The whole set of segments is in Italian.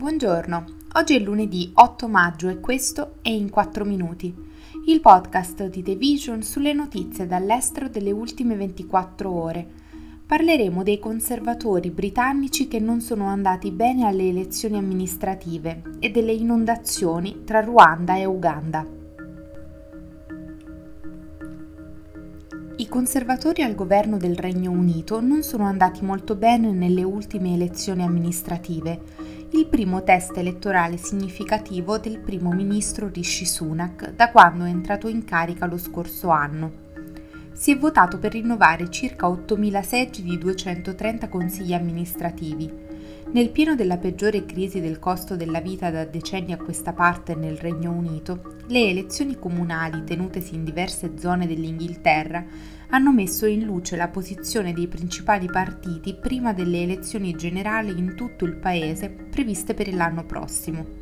Buongiorno, oggi è lunedì 8 maggio e questo è In 4 Minuti, il podcast di The Vision sulle notizie dall'estero delle ultime 24 ore. Parleremo dei conservatori britannici che non sono andati bene alle elezioni amministrative e delle inondazioni tra Ruanda e Uganda. I conservatori al governo del Regno Unito non sono andati molto bene nelle ultime elezioni amministrative, il primo test elettorale significativo del primo ministro Rishi Sunak da quando è entrato in carica lo scorso anno. Si è votato per rinnovare circa 8.000 seggi di 230 consigli amministrativi, nel pieno della peggiore crisi del costo della vita da decenni a questa parte nel Regno Unito, le elezioni comunali tenutesi in diverse zone dell'Inghilterra hanno messo in luce la posizione dei principali partiti prima delle elezioni generali in tutto il paese previste per l'anno prossimo.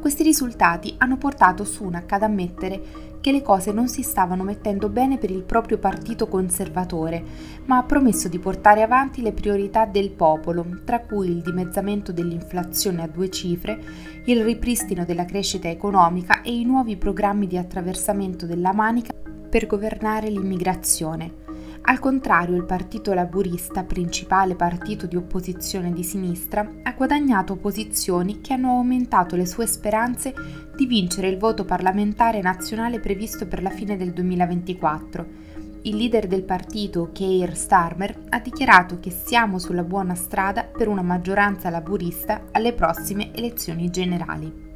Questi risultati hanno portato Sunak ad ammettere che le cose non si stavano mettendo bene per il proprio partito conservatore, ma ha promesso di portare avanti le priorità del popolo, tra cui il dimezzamento dell'inflazione a due cifre, il ripristino della crescita economica e i nuovi programmi di attraversamento della Manica per governare l'immigrazione. Al contrario, il Partito Laburista, principale partito di opposizione di sinistra, ha guadagnato posizioni che hanno aumentato le sue speranze di vincere il voto parlamentare nazionale previsto per la fine del 2024. Il leader del partito, Keir Starmer, ha dichiarato che siamo sulla buona strada per una maggioranza laburista alle prossime elezioni generali.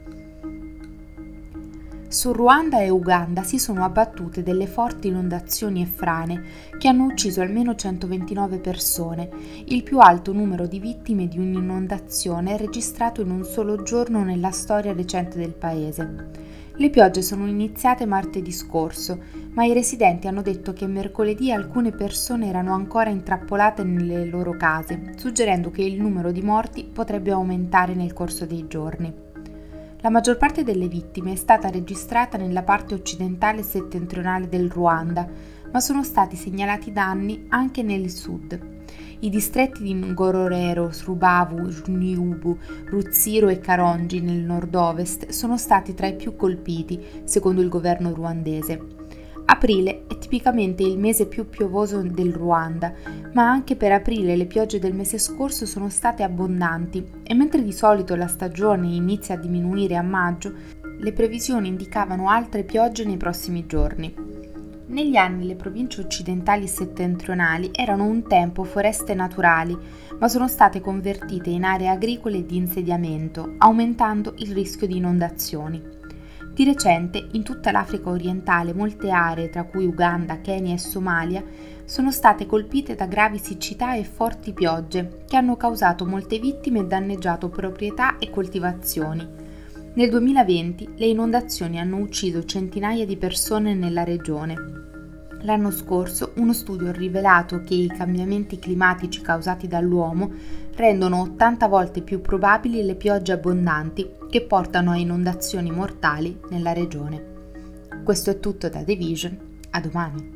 Su Ruanda e Uganda si sono abbattute delle forti inondazioni e frane che hanno ucciso almeno 129 persone, il più alto numero di vittime di un'inondazione registrato in un solo giorno nella storia recente del paese. Le piogge sono iniziate martedì scorso, ma i residenti hanno detto che mercoledì alcune persone erano ancora intrappolate nelle loro case, suggerendo che il numero di morti potrebbe aumentare nel corso dei giorni. La maggior parte delle vittime è stata registrata nella parte occidentale e settentrionale del Ruanda, ma sono stati segnalati danni anche nel sud. I distretti di Ngororero, Srubavu, Nyubu, Ruzziro e Karongi nel nord-ovest sono stati tra i più colpiti, secondo il governo ruandese. Aprile è tipicamente il mese più piovoso del Ruanda, ma anche per aprile le piogge del mese scorso sono state abbondanti e mentre di solito la stagione inizia a diminuire a maggio, le previsioni indicavano altre piogge nei prossimi giorni. Negli anni le province occidentali e settentrionali erano un tempo foreste naturali, ma sono state convertite in aree agricole di insediamento, aumentando il rischio di inondazioni. Di recente, in tutta l'Africa orientale, molte aree, tra cui Uganda, Kenya e Somalia, sono state colpite da gravi siccità e forti piogge, che hanno causato molte vittime e danneggiato proprietà e coltivazioni. Nel 2020 le inondazioni hanno ucciso centinaia di persone nella regione. L'anno scorso uno studio ha rivelato che i cambiamenti climatici causati dall'uomo rendono 80 volte più probabili le piogge abbondanti che portano a inondazioni mortali nella regione. Questo è tutto da The Vision, a domani.